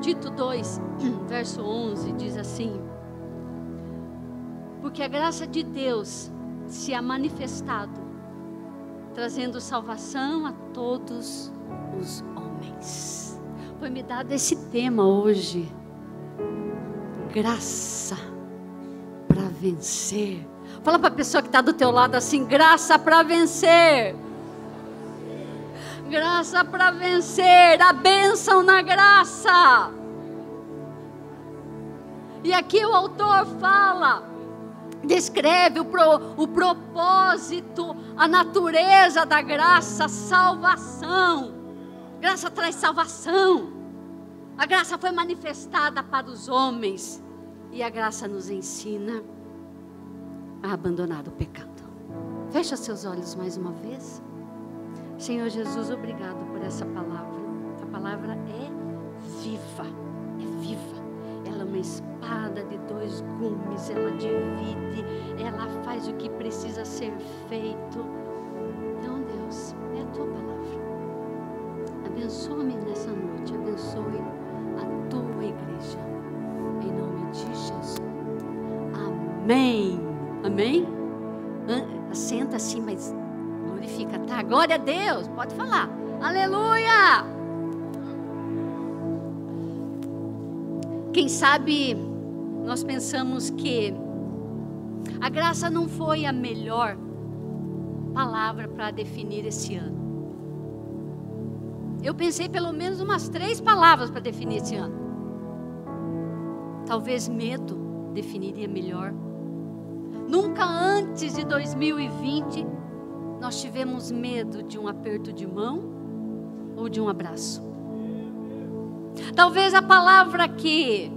Tito 2, verso 11 diz assim: Porque a graça de Deus se ha manifestado, trazendo salvação a todos os homens. Foi me dado esse tema hoje. Graça para vencer. Fala para a pessoa que está do teu lado assim: graça para vencer graça para vencer, a bênção na graça. E aqui o autor fala, descreve o, pro, o propósito, a natureza da graça, salvação. Graça traz salvação. A graça foi manifestada para os homens. E a graça nos ensina a abandonar o pecado. Fecha seus olhos mais uma vez. Senhor Jesus, obrigado por essa palavra. A palavra é viva, é viva. Ela é uma espada de dois gumes, ela divide, ela faz o que precisa ser feito. Então, Deus, é a tua palavra. Abençoa-me nessa noite, abençoe a tua igreja. Em nome de Jesus. Amém. Amém? Senta assim, mas glorifica, tá? Glória a Deus, pode falar. Aleluia! Quem sabe nós pensamos que a graça não foi a melhor palavra para definir esse ano. Eu pensei pelo menos umas três palavras para definir esse ano. Talvez medo definiria melhor. Nunca antes de 2020 nós tivemos medo de um aperto de mão ou de um abraço. Talvez a palavra que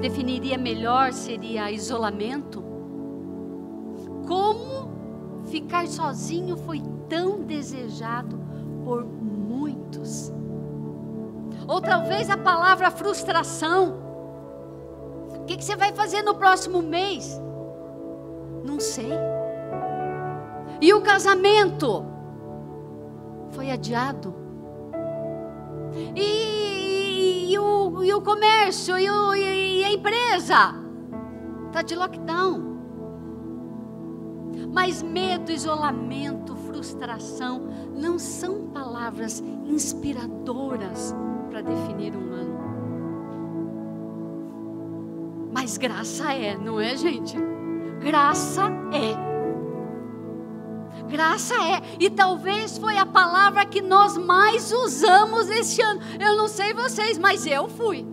definiria melhor seria isolamento. Como ficar sozinho foi tão desejado por muitos. Ou talvez a palavra frustração. O que, você vai fazer no próximo mês? Não sei. E o casamento foi adiado. E, e, e, o, e o, comércio o, e a empresa está de lockdown. Mas medo, isolamento, frustração não são palavras inspiradoras para definir um ano. Mas graça é, não é, gente? Graça é. Graça é, e talvez foi a palavra que nós mais usamos este ano. Eu não sei vocês, mas eu fui.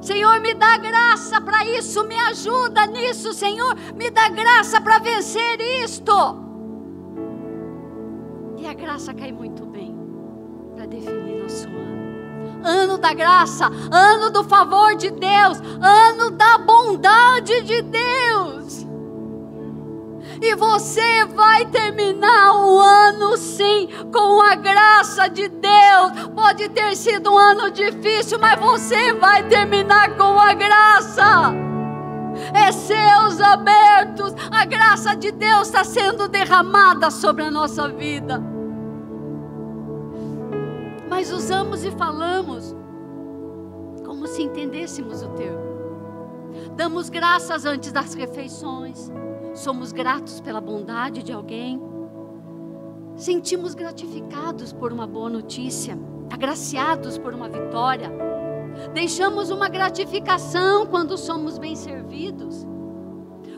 Senhor, me dá graça para isso, me ajuda nisso, Senhor, me dá graça para vencer isto. E a graça cai muito bem para definir nosso ano. Ano da graça, ano do favor de Deus, ano da bondade de Deus. E você vai terminar o ano sim, com a graça de Deus. Pode ter sido um ano difícil, mas você vai terminar com a graça. É céus abertos, a graça de Deus está sendo derramada sobre a nossa vida. Mas usamos e falamos como se entendêssemos o termo. Damos graças antes das refeições somos gratos pela bondade de alguém, sentimos gratificados por uma boa notícia, agraciados por uma vitória, deixamos uma gratificação quando somos bem servidos,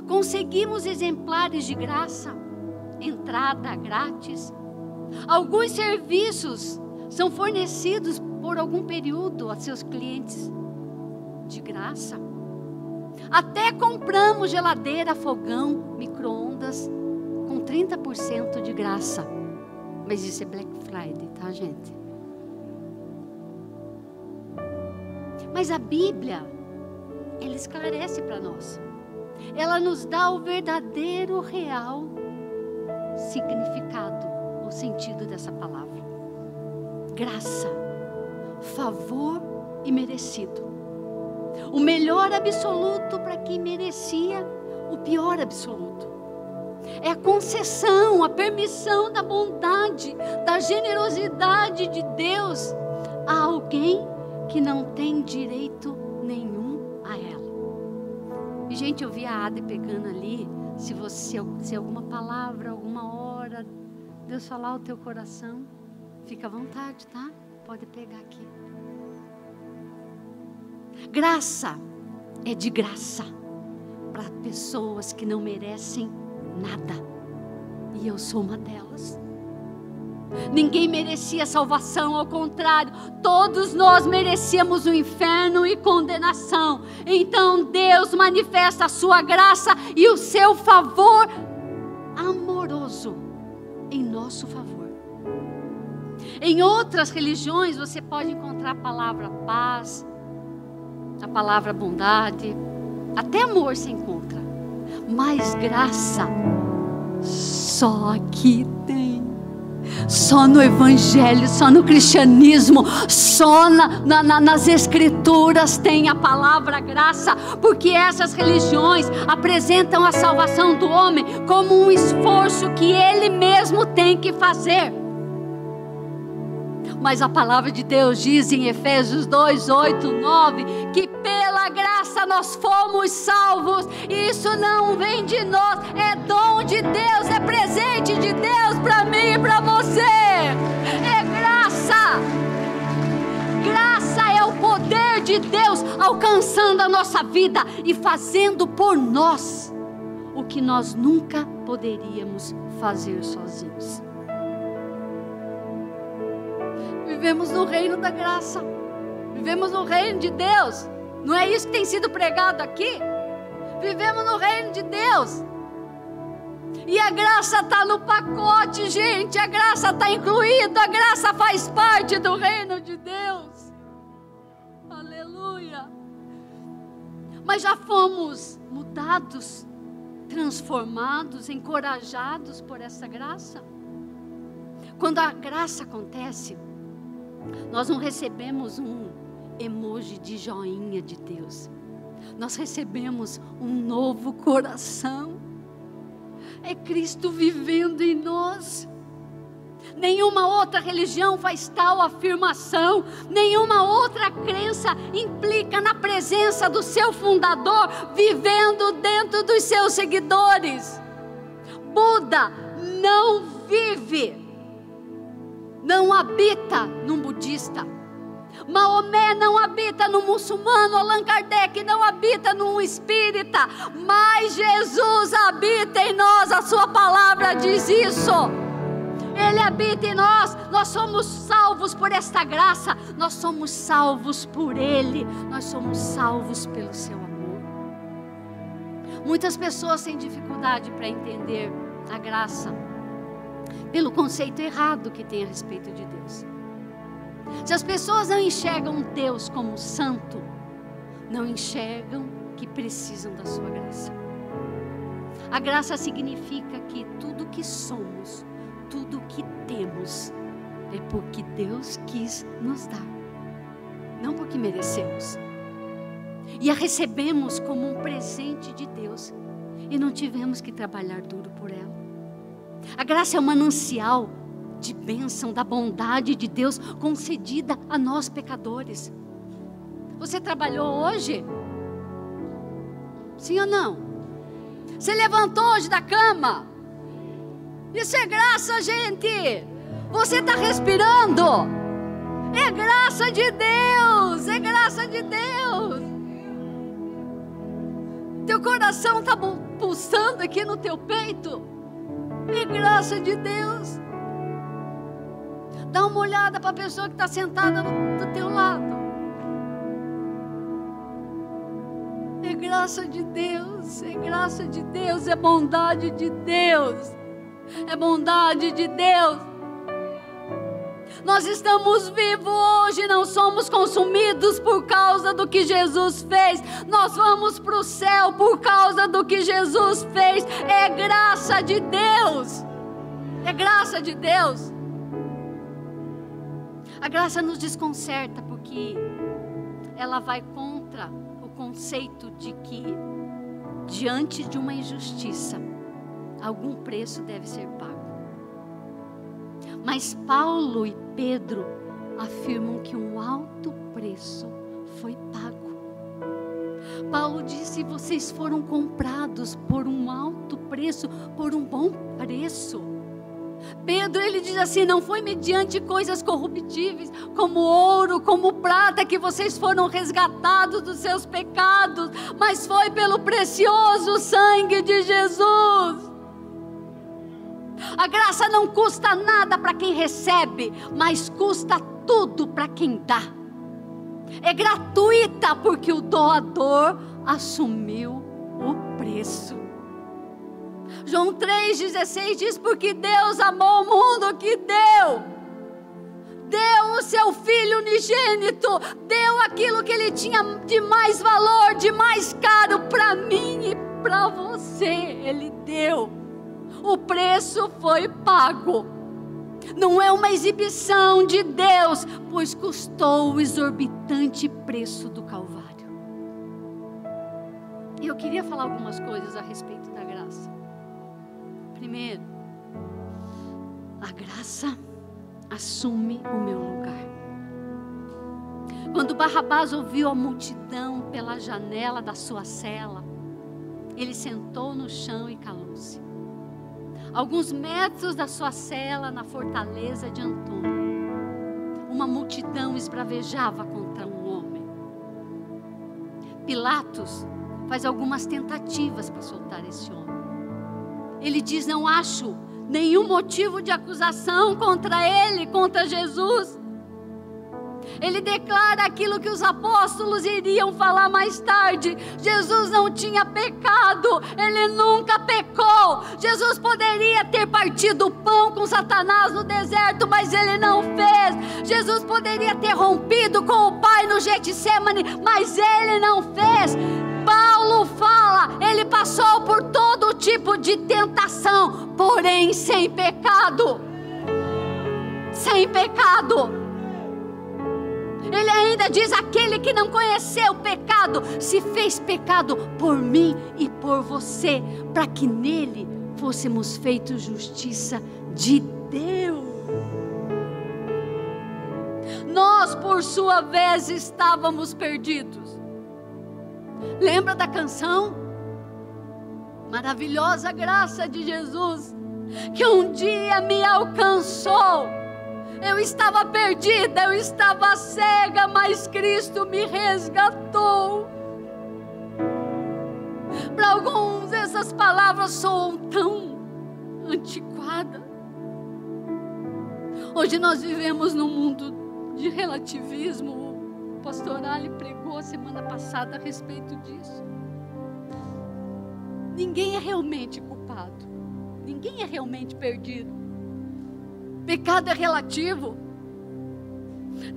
conseguimos exemplares de graça, entrada grátis. Alguns serviços são fornecidos por algum período a seus clientes de graça. Até compramos geladeira, fogão, micro-ondas com 30% de graça. Mas isso é Black Friday, tá, gente? Mas a Bíblia, ela esclarece para nós. Ela nos dá o verdadeiro, real significado, o sentido dessa palavra. Graça, favor e merecido o melhor absoluto para quem merecia o pior absoluto. É a concessão, a permissão da bondade, da generosidade de Deus a alguém que não tem direito nenhum a ela. E, gente, eu vi a Ade pegando ali. Se você, se alguma palavra, alguma hora, Deus falar ao teu coração, fica à vontade, tá? Pode pegar aqui. Graça é de graça para pessoas que não merecem nada. E eu sou uma delas. Ninguém merecia salvação, ao contrário, todos nós merecíamos o inferno e condenação. Então Deus manifesta a sua graça e o seu favor amoroso em nosso favor. Em outras religiões você pode encontrar a palavra paz, a palavra bondade, até amor se encontra. Mas graça só aqui tem. Só no Evangelho, só no cristianismo, só na, na, nas Escrituras tem a palavra graça, porque essas religiões apresentam a salvação do homem como um esforço que ele mesmo tem que fazer. Mas a palavra de Deus diz em Efésios 2, 8, 9: que pela graça nós fomos salvos. Isso não vem de nós, é dom de Deus, é presente de Deus para mim e para você. É graça. Graça é o poder de Deus alcançando a nossa vida e fazendo por nós o que nós nunca poderíamos fazer sozinhos. Vivemos no reino da graça, vivemos no reino de Deus. Não é isso que tem sido pregado aqui? Vivemos no reino de Deus. E a graça está no pacote, gente. A graça está incluída. A graça faz parte do reino de Deus. Aleluia. Mas já fomos mudados, transformados, encorajados por essa graça. Quando a graça acontece, nós não recebemos um emoji de joinha de Deus. Nós recebemos um novo coração. É Cristo vivendo em nós. Nenhuma outra religião faz tal afirmação, nenhuma outra crença implica na presença do seu fundador vivendo dentro dos seus seguidores. Buda não vive não habita num budista. Maomé não habita no muçulmano, Allan Kardec não habita num espírita, mas Jesus habita em nós, a sua palavra diz isso. Ele habita em nós, nós somos salvos por esta graça, nós somos salvos por Ele, nós somos salvos pelo Seu amor. Muitas pessoas têm dificuldade para entender a graça pelo conceito errado que tem a respeito de Deus. Se as pessoas não enxergam Deus como santo, não enxergam que precisam da sua graça. A graça significa que tudo que somos, tudo que temos, é porque Deus quis nos dar, não porque merecemos. E a recebemos como um presente de Deus e não tivemos que trabalhar duro. A graça é um manancial de bênção, da bondade de Deus concedida a nós pecadores. Você trabalhou hoje? Sim ou não? Você levantou hoje da cama? Isso é graça, gente. Você está respirando? É graça de Deus, é graça de Deus. Teu coração está pulsando aqui no teu peito. É graça de Deus. Dá uma olhada para a pessoa que está sentada do teu lado. É graça de Deus, é graça de Deus, é bondade de Deus. É bondade de Deus. Nós estamos vivos hoje, não somos consumidos por causa do que Jesus fez. Nós vamos para o céu por causa do que Jesus fez. É graça de Deus. É graça de Deus. A graça nos desconcerta porque ela vai contra o conceito de que diante de uma injustiça algum preço deve ser pago. Mas Paulo e Pedro afirmam que um alto preço foi pago. Paulo disse: vocês foram comprados por um alto preço, por um bom preço. Pedro ele diz assim: não foi mediante coisas corruptíveis, como ouro, como prata, que vocês foram resgatados dos seus pecados, mas foi pelo precioso sangue de Jesus. A graça não custa nada para quem recebe, mas custa tudo para quem dá. É gratuita porque o doador assumiu o preço. João 3,16 diz: Porque Deus amou o mundo que deu. Deu o seu filho unigênito, deu aquilo que ele tinha de mais valor, de mais caro para mim e para você. Ele deu. O preço foi pago. Não é uma exibição de Deus, pois custou o exorbitante preço do Calvário. E eu queria falar algumas coisas a respeito da graça. Primeiro, a graça assume o meu lugar. Quando Barrabás ouviu a multidão pela janela da sua cela, ele sentou no chão e calou-se. Alguns metros da sua cela, na fortaleza de Antônio, uma multidão esbravejava contra um homem. Pilatos faz algumas tentativas para soltar esse homem. Ele diz: Não acho nenhum motivo de acusação contra ele, contra Jesus. Ele declara aquilo que os apóstolos iriam falar mais tarde. Jesus não tinha pecado, ele nunca pecou. Jesus poderia ter partido o pão com Satanás no deserto, mas ele não fez. Jesus poderia ter rompido com o Pai no Getsemane, mas ele não fez. Paulo fala, ele passou por todo tipo de tentação, porém sem pecado. Sem pecado. Ele ainda diz: aquele que não conheceu o pecado, se fez pecado por mim e por você, para que nele fôssemos feitos justiça de Deus. Nós, por sua vez, estávamos perdidos. Lembra da canção? Maravilhosa graça de Jesus, que um dia me alcançou. Eu estava perdida, eu estava cega, mas Cristo me resgatou. Para alguns, essas palavras soam tão antiquadas. Hoje nós vivemos num mundo de relativismo, o pastor Ali pregou a semana passada a respeito disso. Ninguém é realmente culpado. Ninguém é realmente perdido. Pecado é relativo.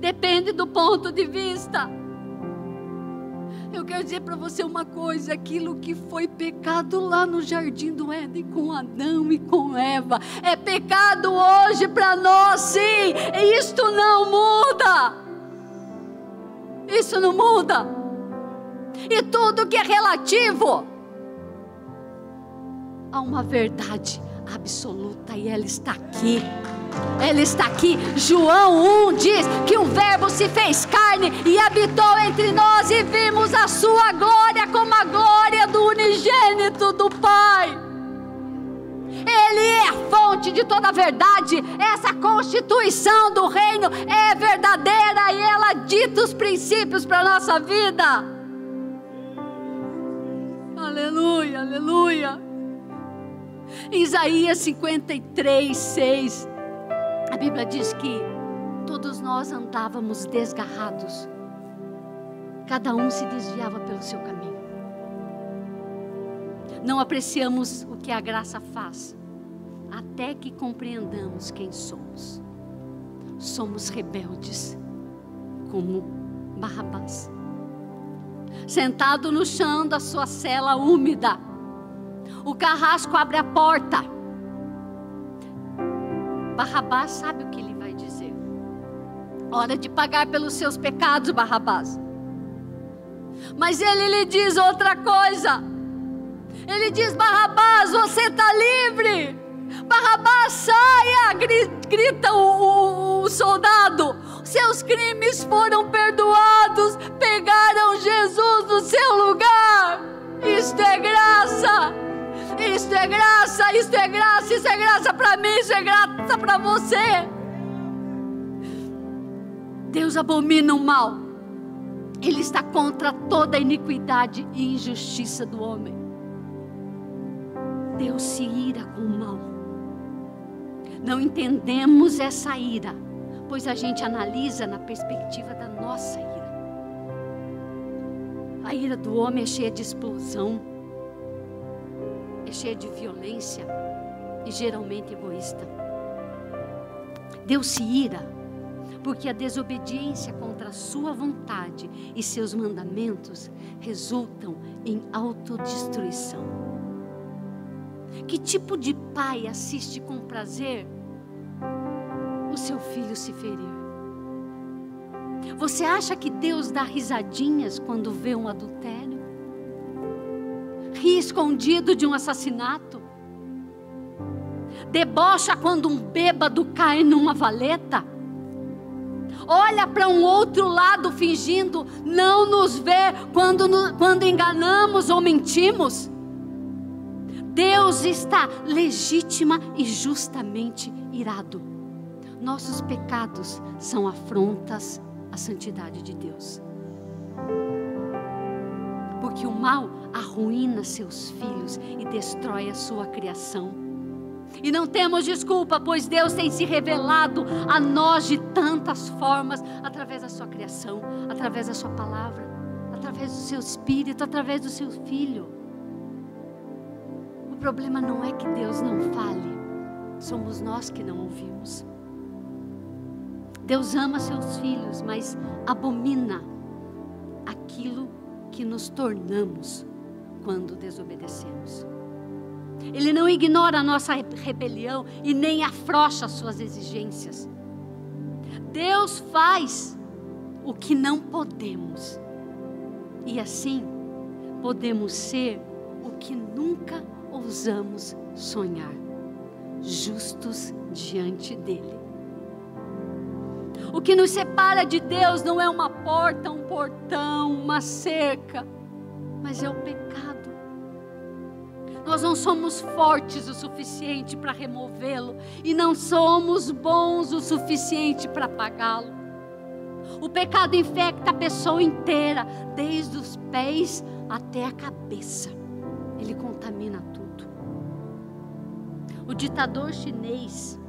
Depende do ponto de vista. Eu quero dizer para você uma coisa: aquilo que foi pecado lá no jardim do Éden com Adão e com Eva, é pecado hoje para nós, sim, e isto não muda. Isso não muda. E tudo que é relativo a uma verdade absoluta e ela está aqui. Ela está aqui. João 1 diz que o Verbo se fez carne e habitou entre nós e vimos a sua glória como a glória do unigênito do Pai. Ele é a fonte de toda a verdade. Essa constituição do reino é verdadeira e ela dita os princípios para a nossa vida. Aleluia, aleluia. Isaías 53, 6. A Bíblia diz que todos nós andávamos desgarrados, cada um se desviava pelo seu caminho não apreciamos o que a graça faz, até que compreendamos quem somos. Somos rebeldes, como Barrabás. Sentado no chão da sua cela úmida, o carrasco abre a porta. Barrabás sabe o que ele vai dizer. Hora de pagar pelos seus pecados, Barrabás. Mas ele lhe diz outra coisa. Ele diz: Barrabás, você está livre. Barrabás, saia! Grita o, o, o soldado. Seus crimes foram perdoados. Pegaram Jesus no seu lugar. Isto é graça para mim, isso é graça para você. Deus abomina o mal. Ele está contra toda iniquidade e injustiça do homem. Deus se ira com o mal. Não entendemos essa ira, pois a gente analisa na perspectiva da nossa ira. A ira do homem é cheia de explosão, é cheia de violência e geralmente egoísta. Deus se ira porque a desobediência contra a sua vontade e seus mandamentos resultam em autodestruição. Que tipo de pai assiste com prazer o seu filho se ferir? Você acha que Deus dá risadinhas quando vê um adultério? Escondido de um assassinato? Debocha quando um bêbado cai numa valeta? olha para um outro lado fingindo não nos ver quando, quando enganamos ou mentimos. Deus está legítima e justamente irado. Nossos pecados são afrontas à santidade de Deus. Porque o mal arruína seus filhos e destrói a sua criação. E não temos desculpa, pois Deus tem se revelado a nós de tantas formas através da sua criação, através da sua palavra, através do seu espírito, através do seu filho. O problema não é que Deus não fale, somos nós que não ouvimos. Deus ama seus filhos, mas abomina aquilo que nos tornamos quando desobedecemos. Ele não ignora a nossa rebelião e nem afrouxa as suas exigências. Deus faz o que não podemos. E assim, podemos ser o que nunca ousamos sonhar justos diante dEle. O que nos separa de Deus não é uma porta, um portão, uma cerca, mas é o pecado. Nós não somos fortes o suficiente para removê-lo e não somos bons o suficiente para apagá-lo. O pecado infecta a pessoa inteira, desde os pés até a cabeça. Ele contamina tudo. O ditador chinês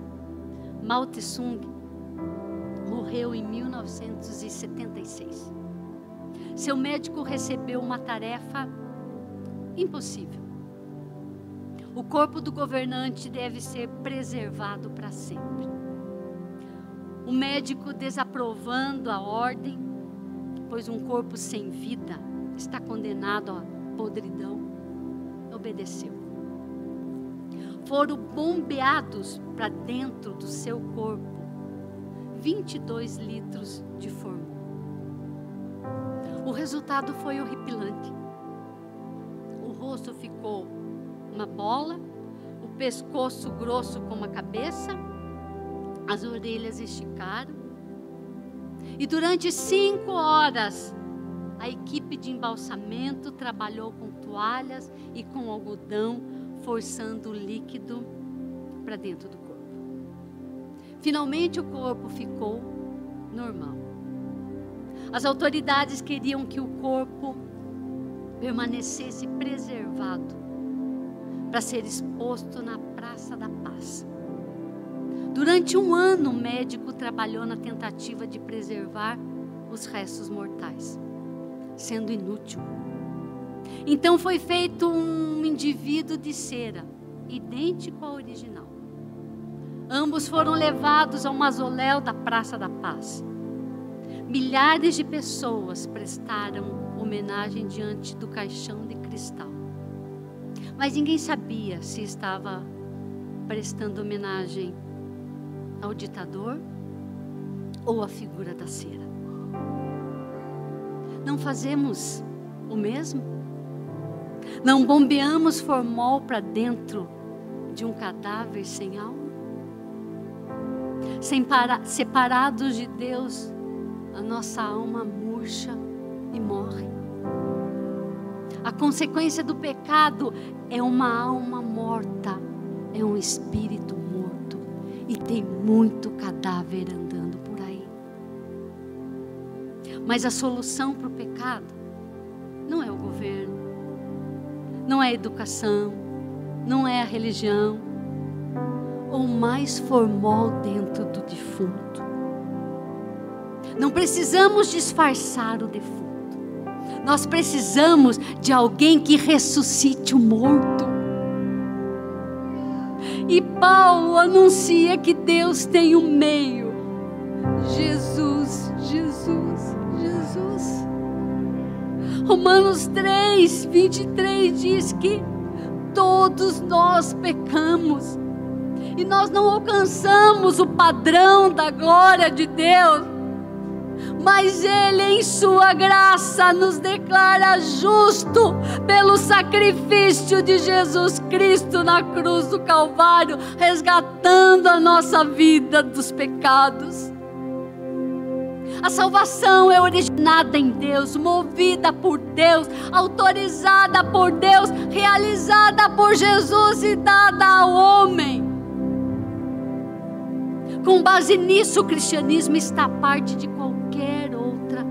Mao Tse-tung morreu em 1976. Seu médico recebeu uma tarefa impossível o corpo do governante deve ser preservado para sempre. O médico desaprovando a ordem, pois um corpo sem vida está condenado à podridão, obedeceu. Foram bombeados para dentro do seu corpo 22 litros de formal. O resultado foi horripilante. O rosto ficou uma bola, o pescoço grosso como a cabeça, as orelhas esticaram. E durante cinco horas, a equipe de embalsamento trabalhou com toalhas e com algodão, forçando o líquido para dentro do. Finalmente, o corpo ficou normal. As autoridades queriam que o corpo permanecesse preservado para ser exposto na Praça da Paz. Durante um ano, o médico trabalhou na tentativa de preservar os restos mortais, sendo inútil. Então foi feito um indivíduo de cera, idêntico ao original. Ambos foram levados ao mausoléu da Praça da Paz. Milhares de pessoas prestaram homenagem diante do caixão de cristal. Mas ninguém sabia se estava prestando homenagem ao ditador ou à figura da cera. Não fazemos o mesmo? Não bombeamos formol para dentro de um cadáver sem alma? Separados de Deus, a nossa alma murcha e morre. A consequência do pecado é uma alma morta, é um espírito morto. E tem muito cadáver andando por aí. Mas a solução para o pecado não é o governo, não é a educação, não é a religião, ou mais formol dentro do defunto. Não precisamos disfarçar o defunto. Nós precisamos de alguém que ressuscite o morto. E Paulo anuncia que Deus tem um meio. Jesus, Jesus, Jesus. Romanos 3, 23 diz que todos nós pecamos e nós não alcançamos o padrão da glória de Deus mas Ele, em Sua graça, nos declara justo pelo sacrifício de Jesus Cristo na cruz do Calvário, resgatando a nossa vida dos pecados. A salvação é originada em Deus, movida por Deus, autorizada por Deus, realizada por Jesus e dada ao homem. Com base nisso, o cristianismo está parte de qualquer outra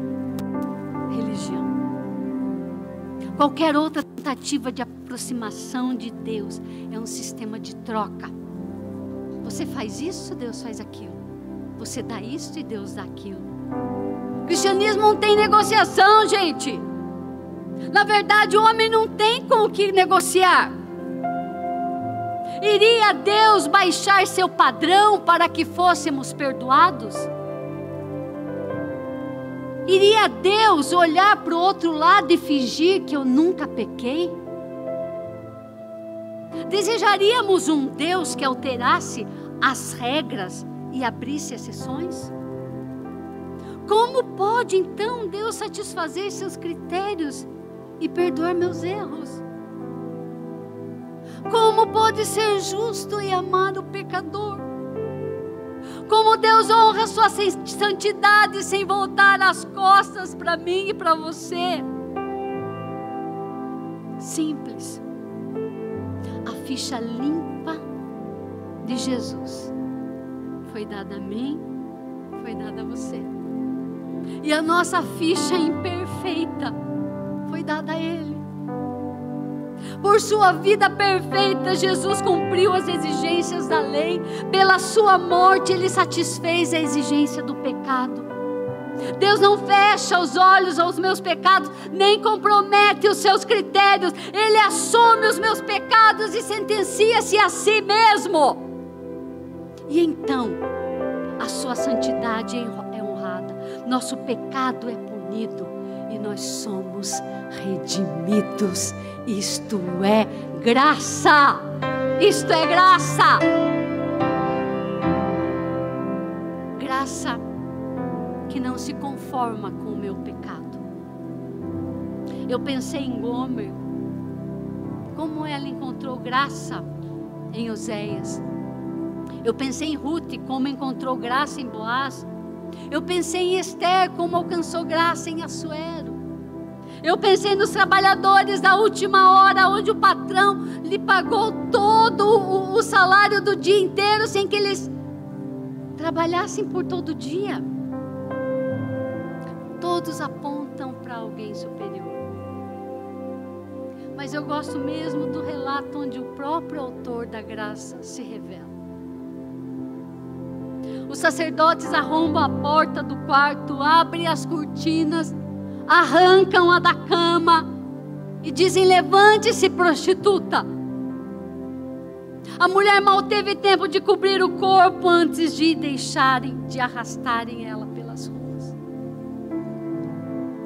religião. Qualquer outra tentativa de aproximação de Deus é um sistema de troca. Você faz isso, Deus faz aquilo. Você dá isso e Deus dá aquilo. O cristianismo não tem negociação, gente. Na verdade, o homem não tem com o que negociar. Iria Deus baixar seu padrão para que fôssemos perdoados? Iria Deus olhar para o outro lado e fingir que eu nunca pequei? Desejaríamos um Deus que alterasse as regras e abrisse exceções? Como pode então Deus satisfazer seus critérios e perdoar meus erros? Como pode ser justo e amar o pecador? Como Deus honra sua santidade sem voltar as costas para mim e para você. Simples. A ficha limpa de Jesus foi dada a mim, foi dada a você. E a nossa ficha imperfeita foi dada a Ele. Por sua vida perfeita, Jesus cumpriu as exigências da lei. Pela sua morte, ele satisfez a exigência do pecado. Deus não fecha os olhos aos meus pecados, nem compromete os seus critérios. Ele assume os meus pecados e sentencia-se a si mesmo. E então, a sua santidade é honrada, nosso pecado é punido e nós somos redimidos. Isto é graça. Isto é graça. Graça que não se conforma com o meu pecado. Eu pensei em Gomer, como ela encontrou graça em Oséias. Eu pensei em Ruth, como encontrou graça em Boaz. Eu pensei em Esther, como alcançou graça em Assuero. Eu pensei nos trabalhadores da última hora, onde o patrão lhe pagou todo o, o salário do dia inteiro, sem que eles trabalhassem por todo o dia. Todos apontam para alguém superior. Mas eu gosto mesmo do relato onde o próprio autor da graça se revela. Os sacerdotes arrombam a porta do quarto, abrem as cortinas, arrancam-a da cama e dizem: Levante-se, prostituta. A mulher mal teve tempo de cobrir o corpo antes de deixarem, de arrastarem ela pelas ruas.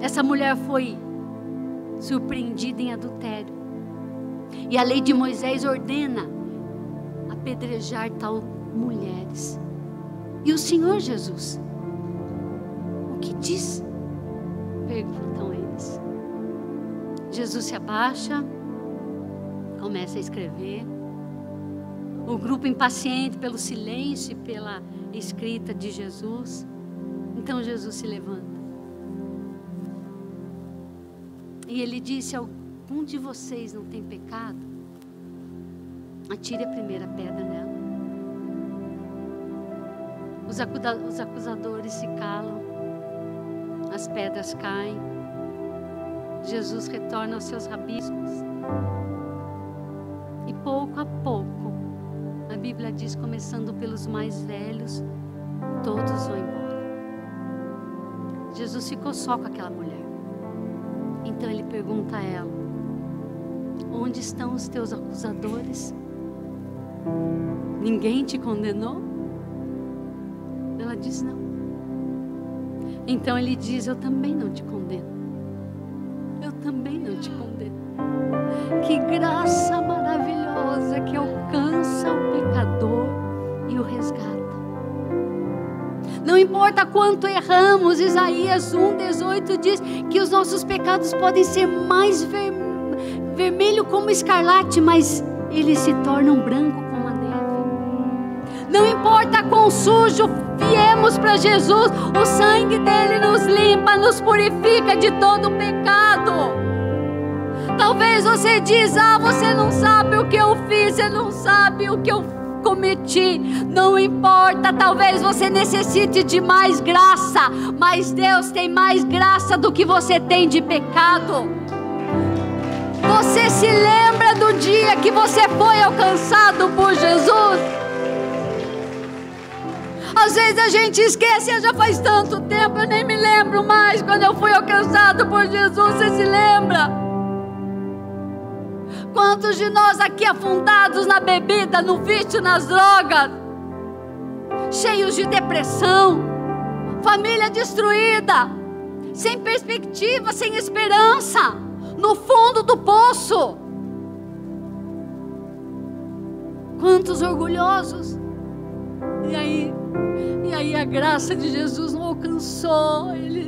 Essa mulher foi surpreendida em adultério. E a lei de Moisés ordena apedrejar tal mulheres. E o Senhor Jesus, o que diz? Perguntam eles. Jesus se abaixa, começa a escrever. O grupo impaciente pelo silêncio e pela escrita de Jesus. Então Jesus se levanta. E ele disse: Algum de vocês não tem pecado? Atire a primeira pedra nela. Os, acusadores se calam, as pedras caem. Jesus retorna aos seus rabiscos. E pouco a pouco, a Bíblia diz, começando pelos mais velhos, todos vão embora. Jesus ficou só com aquela mulher. Então ele pergunta a ela: Onde estão os teus acusadores? Ninguém te condenou? Ela diz: Não. Então ele diz: Eu também não te condeno. Eu também não te condeno. Que graça maravilhosa que alcança o pecador e o resgata. Não importa quanto erramos, Isaías 1,18 diz que os nossos pecados podem ser mais ver, vermelho como escarlate, mas eles se tornam branco como a neve. Não importa quão sujo viemos para Jesus, o sangue dele nos limpa, nos purifica de todo pecado. Talvez você diz: "Ah, você não sabe o que eu fiz, você não sabe o que eu cometi. Não importa, talvez você necessite de mais graça, mas Deus tem mais graça do que você tem de pecado. Você se lembra do dia que você foi alcançado por Jesus? Às vezes a gente esquece, já faz tanto tempo, eu nem me lembro mais quando eu fui alcançado por Jesus. Você se lembra? Quantos de nós aqui afundados na bebida, no vício, nas drogas, cheios de depressão, família destruída, sem perspectiva, sem esperança, no fundo do poço. Quantos orgulhosos. E aí, e aí a graça de Jesus não alcançou. Ele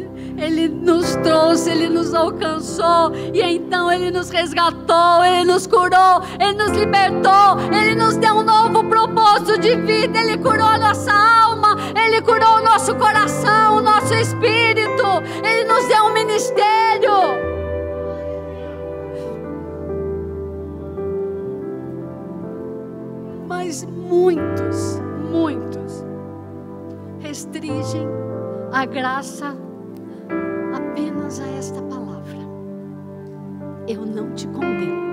ele nos trouxe, Ele nos alcançou, e então Ele nos resgatou, Ele nos curou, Ele nos libertou, Ele nos deu um novo propósito de vida, Ele curou a nossa alma, Ele curou o nosso coração, o nosso espírito, Ele nos deu um ministério. Mas muitos, muitos restringem a graça apenas a esta palavra: Eu não te condeno.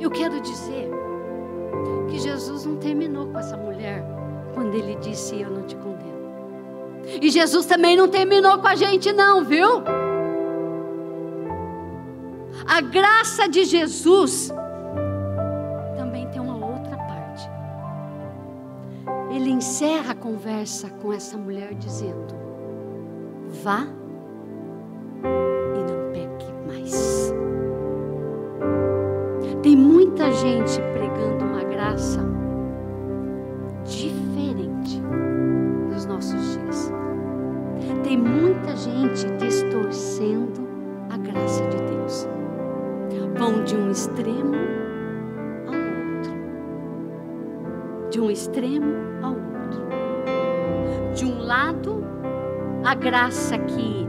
Eu quero dizer que Jesus não terminou com essa mulher quando ele disse: Eu não te condeno. E Jesus também não terminou com a gente, não, viu? A graça de Jesus encerra a conversa com essa mulher dizendo: vá e não peque mais. Tem muita gente pregando uma graça extremo ao outro. De um lado a graça que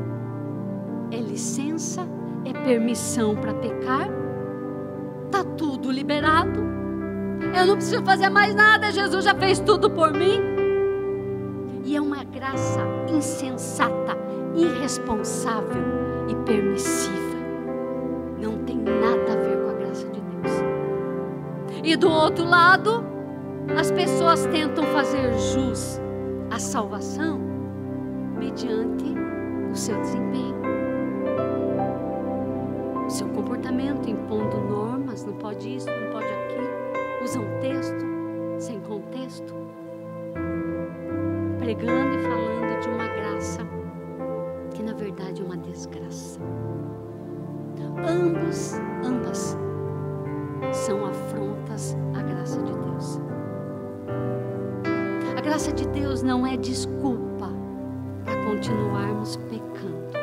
é licença, é permissão para pecar, tá tudo liberado. Eu não preciso fazer mais nada, Jesus já fez tudo por mim. E é uma graça insensata, irresponsável e permissiva. Não tem nada a ver com a graça de Deus. E do outro lado, as pessoas tentam fazer jus à salvação mediante o seu desempenho, o seu comportamento, impondo normas, não pode isso, não pode aquilo, usa um texto sem contexto, pregando graça de Deus não é desculpa continuarmos pecando.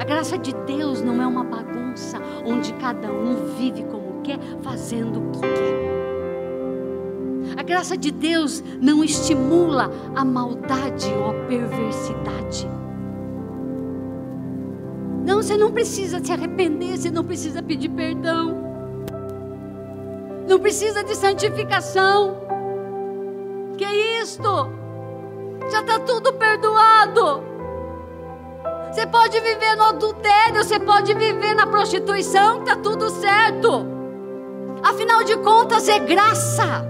A graça de Deus não é uma bagunça onde cada um vive como quer, fazendo o que quer. A graça de Deus não estimula a maldade ou a perversidade. Não, você não precisa se arrepender, você não precisa pedir perdão. Não precisa de santificação. Que isto? Já está tudo perdoado. Você pode viver no adultério, você pode viver na prostituição, está tudo certo. Afinal de contas, é graça.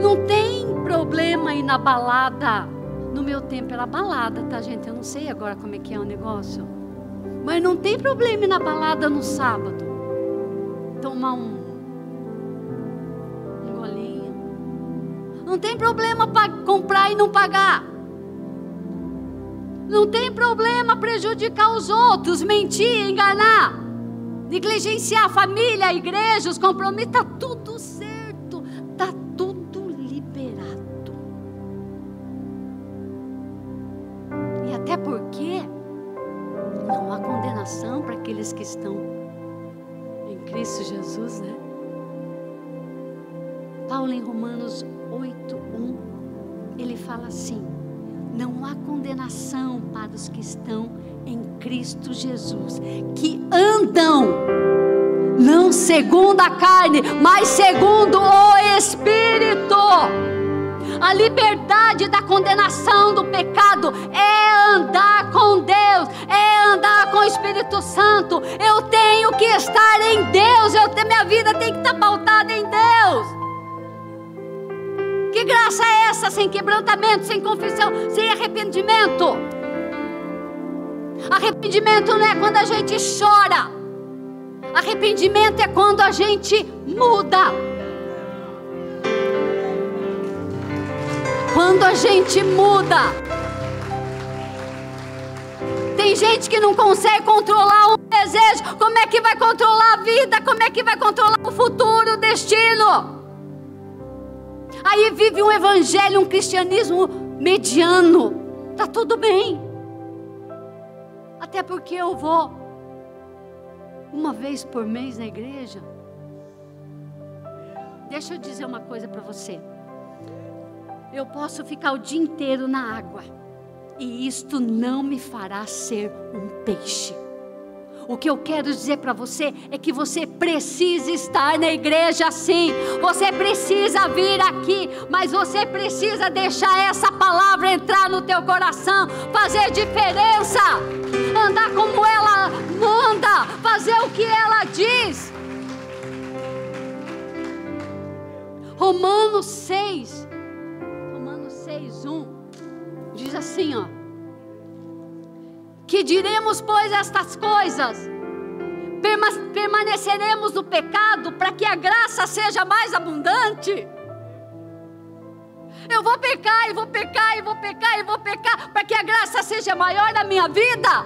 Não tem problema ir na balada. No meu tempo era balada, tá, gente? Eu não sei agora como é que é o negócio. Mas não tem problema ir na balada no sábado. Tomar um Não tem problema comprar e não pagar. Não tem problema prejudicar os outros, mentir, enganar, negligenciar a família, a igreja, os compromissos, está tudo certo, está tudo liberado. E até porque não há condenação para aqueles que estão em Cristo Jesus, né? Paulo em Romanos 8, 1, ele fala assim: não há condenação para os que estão em Cristo Jesus, que andam não segundo a carne, mas segundo o Espírito. A liberdade da condenação do pecado é andar com Deus, é andar com o Espírito Santo. Eu tenho que estar em Deus, eu, minha vida tem que estar pautada em Deus. Que graça é essa sem quebrantamento, sem confissão, sem arrependimento? Arrependimento não é quando a gente chora. Arrependimento é quando a gente muda. Quando a gente muda. Tem gente que não consegue controlar o desejo. Como é que vai controlar a vida? Como é que vai controlar o futuro, o destino? Aí vive um evangelho, um cristianismo mediano. Tá tudo bem. Até porque eu vou uma vez por mês na igreja. Deixa eu dizer uma coisa para você. Eu posso ficar o dia inteiro na água, e isto não me fará ser um peixe. O que eu quero dizer para você é que você precisa estar na igreja sim. Você precisa vir aqui, mas você precisa deixar essa palavra entrar no teu coração, fazer diferença, andar como ela manda, fazer o que ela diz. Romanos 6, Romanos 6, 1, diz assim, ó. Que diremos, pois, estas coisas? Permaneceremos no pecado para que a graça seja mais abundante? Eu vou pecar e vou pecar e vou pecar e vou pecar para que a graça seja maior na minha vida?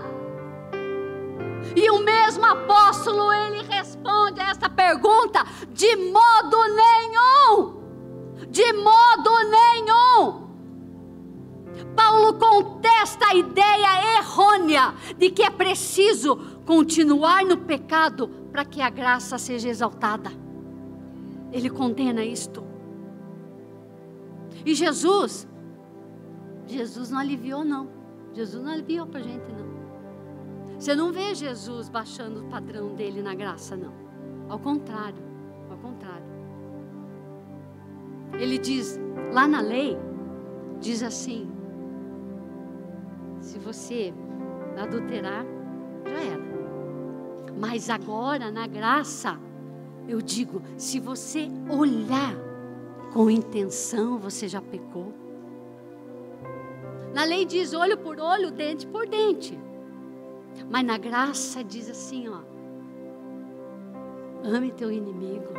E o mesmo apóstolo ele responde a essa pergunta: de modo nenhum, de modo nenhum. Paulo contesta a ideia errônea de que é preciso continuar no pecado para que a graça seja exaltada. Ele condena isto. E Jesus, Jesus não aliviou, não. Jesus não aliviou para a gente, não. Você não vê Jesus baixando o padrão dele na graça, não. Ao contrário, ao contrário. Ele diz, lá na lei, diz assim: se você adulterar, já era. Mas agora, na graça, eu digo: se você olhar com intenção, você já pecou. Na lei diz olho por olho, dente por dente. Mas na graça diz assim, ó: ame teu inimigo.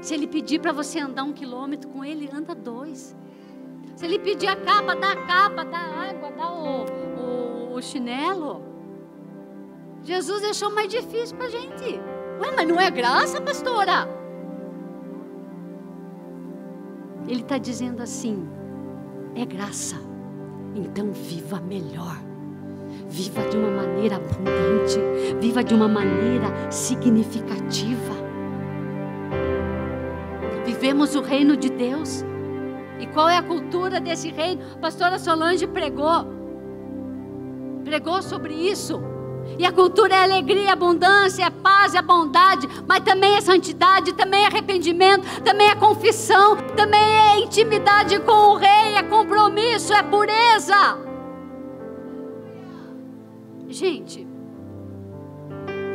Se ele pedir para você andar um quilômetro com ele, anda dois. Se ele pedir a capa, dá a capa, dá a água, dá o, o, o chinelo. Jesus deixou mais difícil para a gente. Ué, mas não é graça, pastora? Ele está dizendo assim: é graça, então viva melhor. Viva de uma maneira abundante, viva de uma maneira significativa. Vivemos o reino de Deus e qual é a cultura desse reino? A pastora Solange pregou. Pregou sobre isso. E a cultura é alegria, abundância, é paz, é bondade, mas também é santidade, também é arrependimento, também é confissão, também é intimidade com o rei, é compromisso, é pureza. Gente,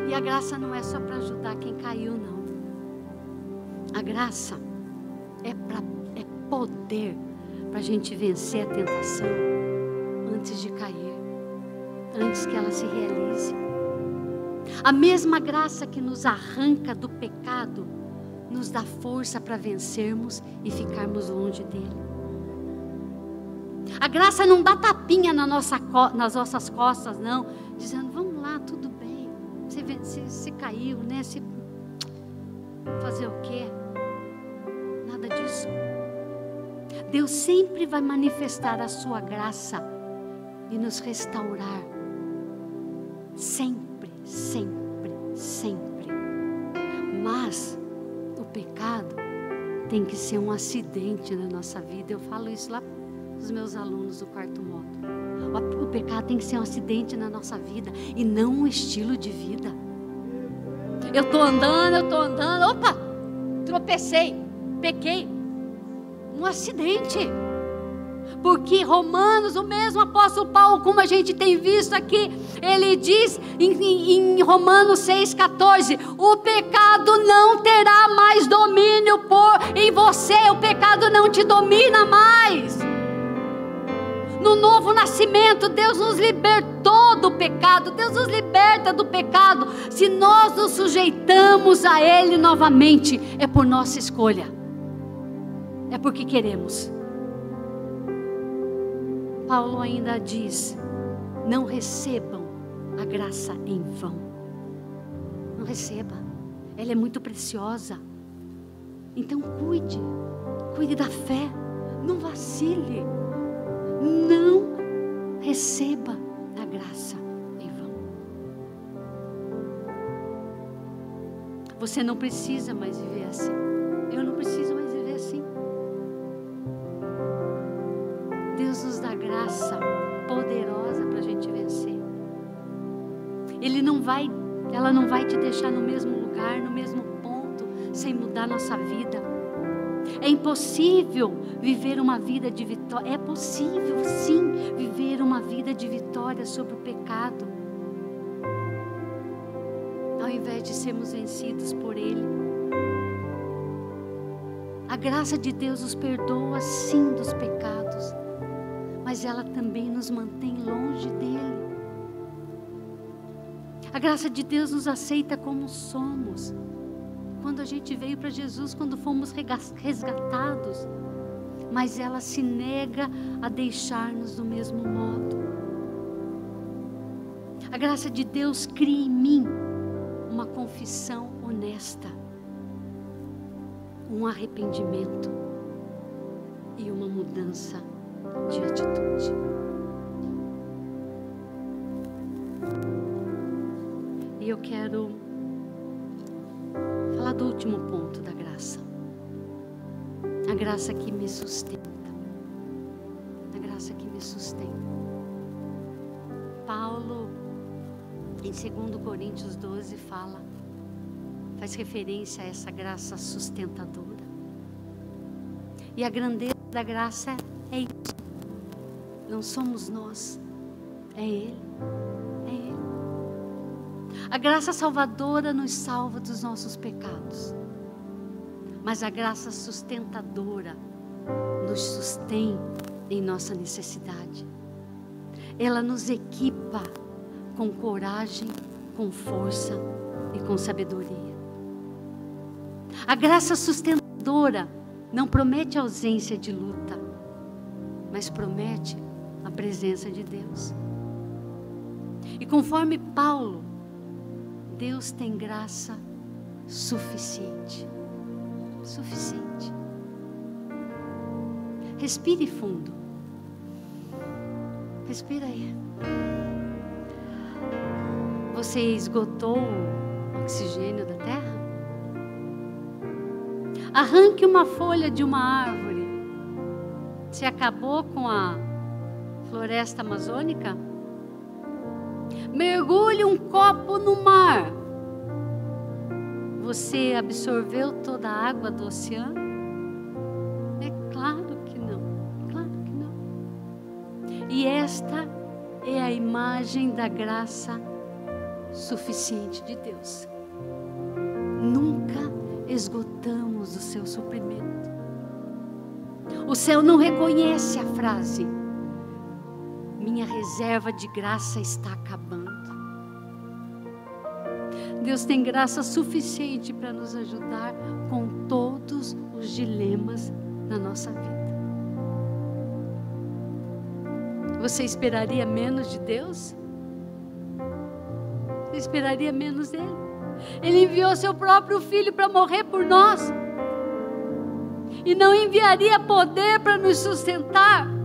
e a graça não é só para ajudar quem caiu, não. A graça é, pra, é poder para a gente vencer a tentação antes de cair antes que ela se realize. A mesma graça que nos arranca do pecado, nos dá força para vencermos e ficarmos longe dele. A graça não dá tapinha na nossa, nas nossas costas, não, dizendo: vamos lá, tudo bem. Você, você, você caiu, né? Você, fazer o quê? Deus sempre vai manifestar a sua graça e nos restaurar Sempre, sempre, sempre. Mas o pecado tem que ser um acidente na nossa vida. Eu falo isso lá para os meus alunos do quarto módulo. O pecado tem que ser um acidente na nossa vida e não um estilo de vida. Eu estou andando, eu estou andando, opa, tropecei, pequei. Um acidente. Porque Romanos, o mesmo apóstolo Paulo, como a gente tem visto aqui, ele diz em, em Romanos 6,14: o pecado não terá mais domínio por em você, o pecado não te domina mais. No novo nascimento, Deus nos libertou do pecado, Deus nos liberta do pecado. Se nós nos sujeitamos a Ele novamente, é por nossa escolha, é porque queremos. Paulo ainda diz: não recebam a graça em vão. Não receba, ela é muito preciosa. Então cuide, cuide da fé, não vacile, não receba a graça em vão. Você não precisa mais viver assim. Eu não preciso mais graça poderosa para a gente vencer. Ele não vai, ela não vai te deixar no mesmo lugar, no mesmo ponto, sem mudar nossa vida. É impossível viver uma vida de vitória. É possível, sim, viver uma vida de vitória sobre o pecado. Ao invés de sermos vencidos por Ele. A graça de Deus nos perdoa, sim, dos pecados mas ela também nos mantém longe dele. A graça de Deus nos aceita como somos. Quando a gente veio para Jesus, quando fomos resgatados, mas ela se nega a deixar-nos do mesmo modo. A graça de Deus cria em mim uma confissão honesta, um arrependimento e uma mudança de atitude. E eu quero falar do último ponto da graça. A graça que me sustenta. A graça que me sustenta. Paulo, em 2 Coríntios 12, fala, faz referência a essa graça sustentadora. E a grandeza da graça é isso. Não somos nós, é Ele. É Ele. A graça salvadora nos salva dos nossos pecados, mas a graça sustentadora nos sustém em nossa necessidade. Ela nos equipa com coragem, com força e com sabedoria. A graça sustentadora não promete ausência de luta, mas promete a presença de Deus. E conforme Paulo, Deus tem graça suficiente. Suficiente. Respire fundo. Respira aí. Você esgotou o oxigênio da terra? Arranque uma folha de uma árvore. Você acabou com a floresta amazônica? Mergulhe um copo no mar. Você absorveu toda a água do oceano? É claro que não. Claro que não. E esta é a imagem da graça suficiente de Deus. Nunca esgotamos o seu suprimento. O céu não reconhece a frase: reserva de graça está acabando. Deus tem graça suficiente para nos ajudar com todos os dilemas da nossa vida. Você esperaria menos de Deus? Você esperaria menos dele? Ele enviou seu próprio filho para morrer por nós. E não enviaria poder para nos sustentar.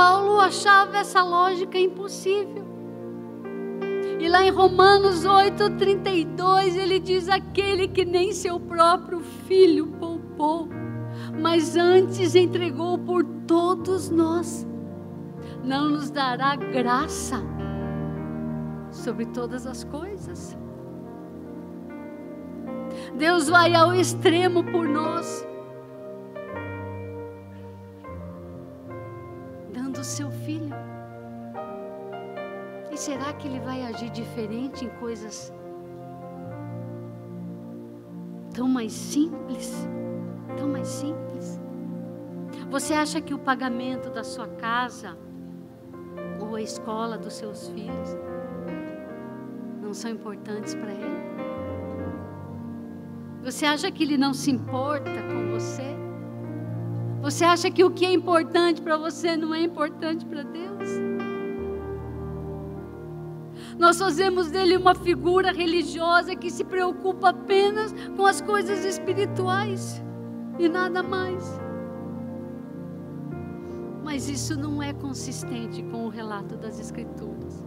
Paulo achava essa lógica impossível. E lá em Romanos 8:32 ele diz: aquele que nem seu próprio filho poupou, mas antes entregou por todos nós não nos dará graça sobre todas as coisas. Deus vai ao extremo por nós, seu filho. E será que ele vai agir diferente em coisas tão mais simples? Tão mais simples? Você acha que o pagamento da sua casa, ou a escola dos seus filhos não são importantes para Ele? Você acha que Ele não se importa com você? Você acha que o que é importante para você não é importante para Deus? Nós fazemos dele uma figura religiosa que se preocupa apenas com as coisas espirituais e nada mais. Mas isso não é consistente com o relato das Escrituras.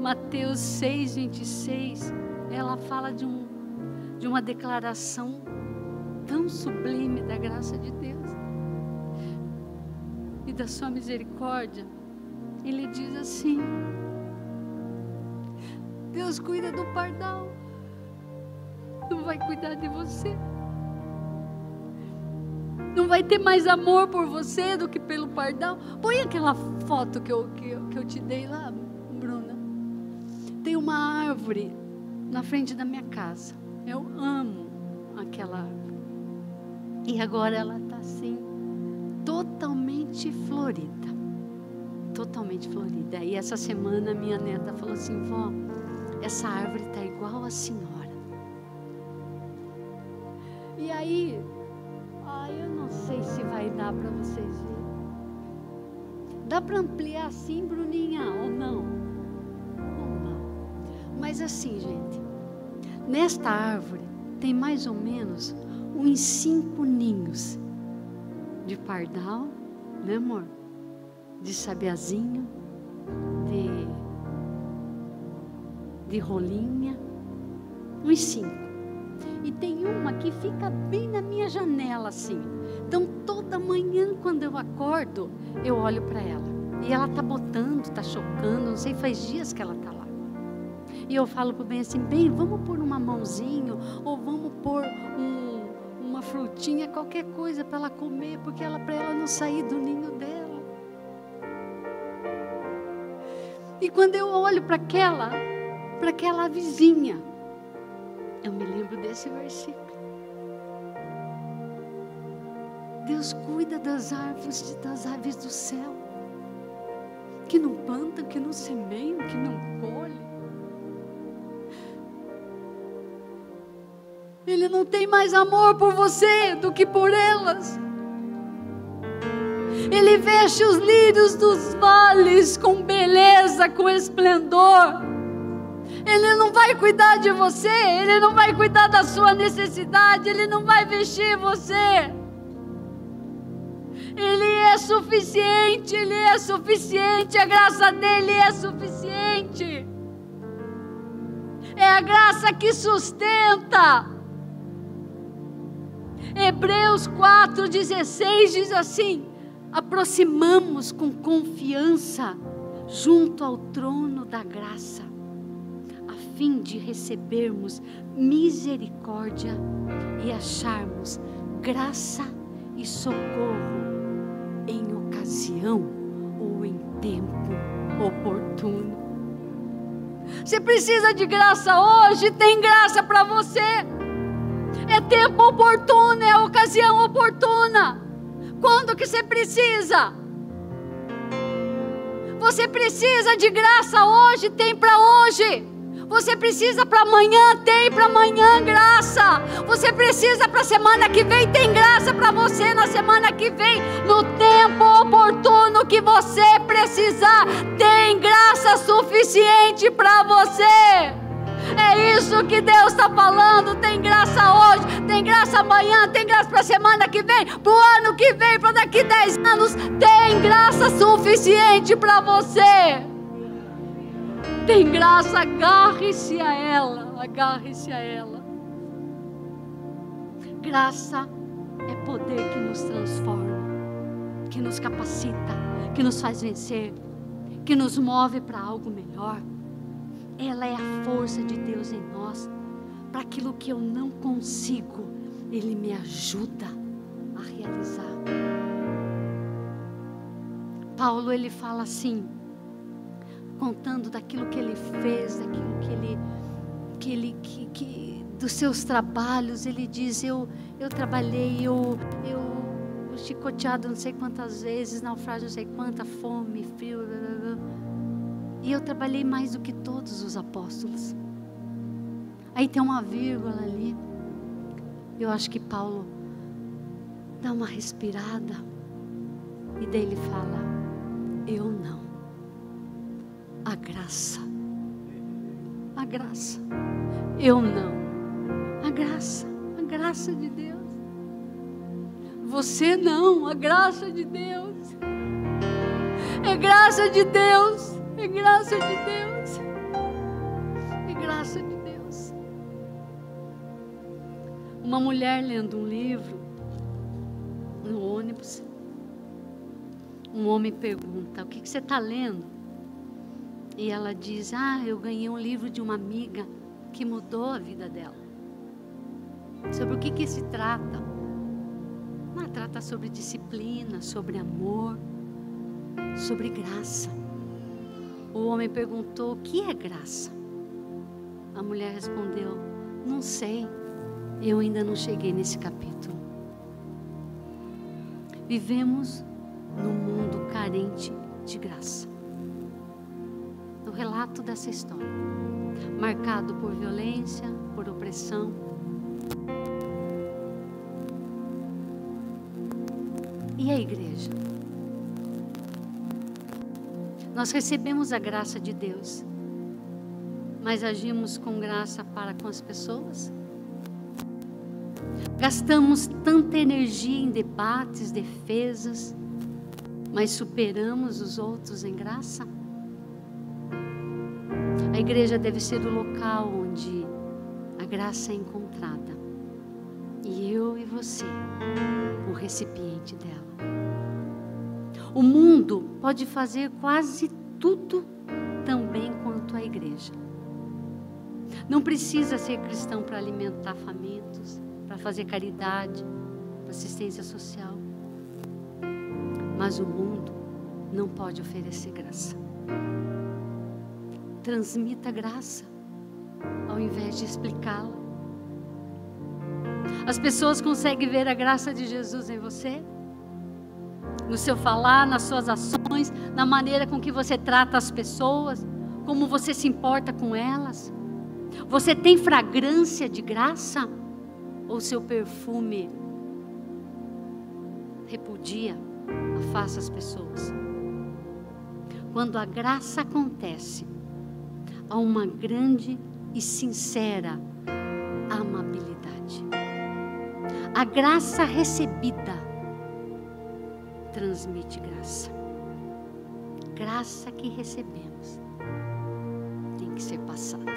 Mateus 6, 26, ela fala de, um, de uma declaração tão sublime da graça de Deus e da sua misericórdia. Ele diz assim: Deus cuida do pardal, não vai cuidar de você não vai ter mais amor por você do que pelo pardal. Põe aquela foto que eu, que, eu, que eu te dei lá, Bruna. Tem uma árvore na frente da minha casa. Eu amo aquela árvore. E agora ela está assim, totalmente florida. Totalmente florida. E essa semana minha neta falou assim: vó, essa árvore está igual a senhora. E aí eu não sei se vai dar para vocês verem. Dá para ampliar assim, Bruninha, ou não? Ou não? Mas assim, gente, nesta árvore tem mais ou menos uns cinco ninhos de pardal, né, amor? De sabiazinho, de, de rolinha, uns cinco. E tem uma que fica bem na minha janela assim. Então toda manhã quando eu acordo, eu olho para ela. E ela tá botando, tá chocando, não sei, faz dias que ela tá lá. E eu falo pro bem assim, bem, vamos pôr uma mãozinho ou vamos pôr um, frutinha, qualquer coisa para ela comer, porque ela para ela não sair do ninho dela. E quando eu olho para aquela, para aquela vizinha, eu me lembro desse versículo. Deus cuida das árvores, das aves do céu, que não plantam, que não semeiam, que não colhem. Ele não tem mais amor por você do que por elas. Ele veste os lírios dos vales com beleza, com esplendor. Ele não vai cuidar de você, Ele não vai cuidar da sua necessidade, Ele não vai vestir você. Ele é suficiente, Ele é suficiente, a graça dele é suficiente. É a graça que sustenta. Hebreus 4,16 diz assim: aproximamos com confiança junto ao trono da graça, a fim de recebermos misericórdia e acharmos graça e socorro em ocasião ou em tempo oportuno. Você precisa de graça hoje, tem graça para você. É tempo oportuno, é ocasião oportuna. Quando que você precisa? Você precisa de graça hoje, tem para hoje. Você precisa para amanhã, tem para amanhã graça. Você precisa para semana que vem, tem graça para você na semana que vem. No tempo oportuno que você precisar, tem graça suficiente para você. É isso que Deus está falando. Tem graça hoje, tem graça amanhã, tem graça para a semana que vem, para o ano que vem, para daqui a 10 anos. Tem graça suficiente para você tem graça, agarre-se a ela, agarre-se a ela. Graça é poder que nos transforma, que nos capacita, que nos faz vencer, que nos move para algo melhor. Ela é a força de Deus em nós. Para aquilo que eu não consigo, Ele me ajuda a realizar. Paulo ele fala assim: contando daquilo que ele fez, daquilo que ele, que ele, que, que dos seus trabalhos. Ele diz: eu, eu trabalhei, eu, eu chicoteado não sei quantas vezes, naufrágio não sei quanta, fome, frio, blá, blá, blá. E eu trabalhei mais do que todos os apóstolos. Aí tem uma vírgula ali. Eu acho que Paulo dá uma respirada e daí ele fala: Eu não a graça. A graça. Eu não. A graça. A graça de Deus. Você não. A graça de Deus. É graça de Deus. É graça de Deus. É graça de Deus. Uma mulher lendo um livro no ônibus. Um homem pergunta: O que, que você está lendo? E ela diz: Ah, eu ganhei um livro de uma amiga que mudou a vida dela. Sobre o que, que se trata? Trata sobre disciplina, sobre amor, sobre graça. O homem perguntou: O que é graça? A mulher respondeu: Não sei, eu ainda não cheguei nesse capítulo. Vivemos num mundo carente de graça o relato dessa história, marcado por violência, por opressão. E a igreja? Nós recebemos a graça de Deus, mas agimos com graça para com as pessoas? Gastamos tanta energia em debates, defesas, mas superamos os outros em graça? A igreja deve ser o local onde a graça é encontrada. E eu e você, o recipiente dela. O mundo pode fazer quase tudo tão bem quanto a igreja. Não precisa ser cristão para alimentar famintos, para fazer caridade, para assistência social. Mas o mundo não pode oferecer graça transmita graça, ao invés de explicá-la. As pessoas conseguem ver a graça de Jesus em você? No seu falar, nas suas ações, na maneira com que você trata as pessoas, como você se importa com elas? Você tem fragrância de graça? Ou seu perfume repudia, afasta as pessoas? Quando a graça acontece, a uma grande e sincera amabilidade. A graça recebida transmite graça. Graça que recebemos tem que ser passada.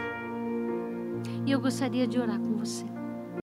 E eu gostaria de orar com você.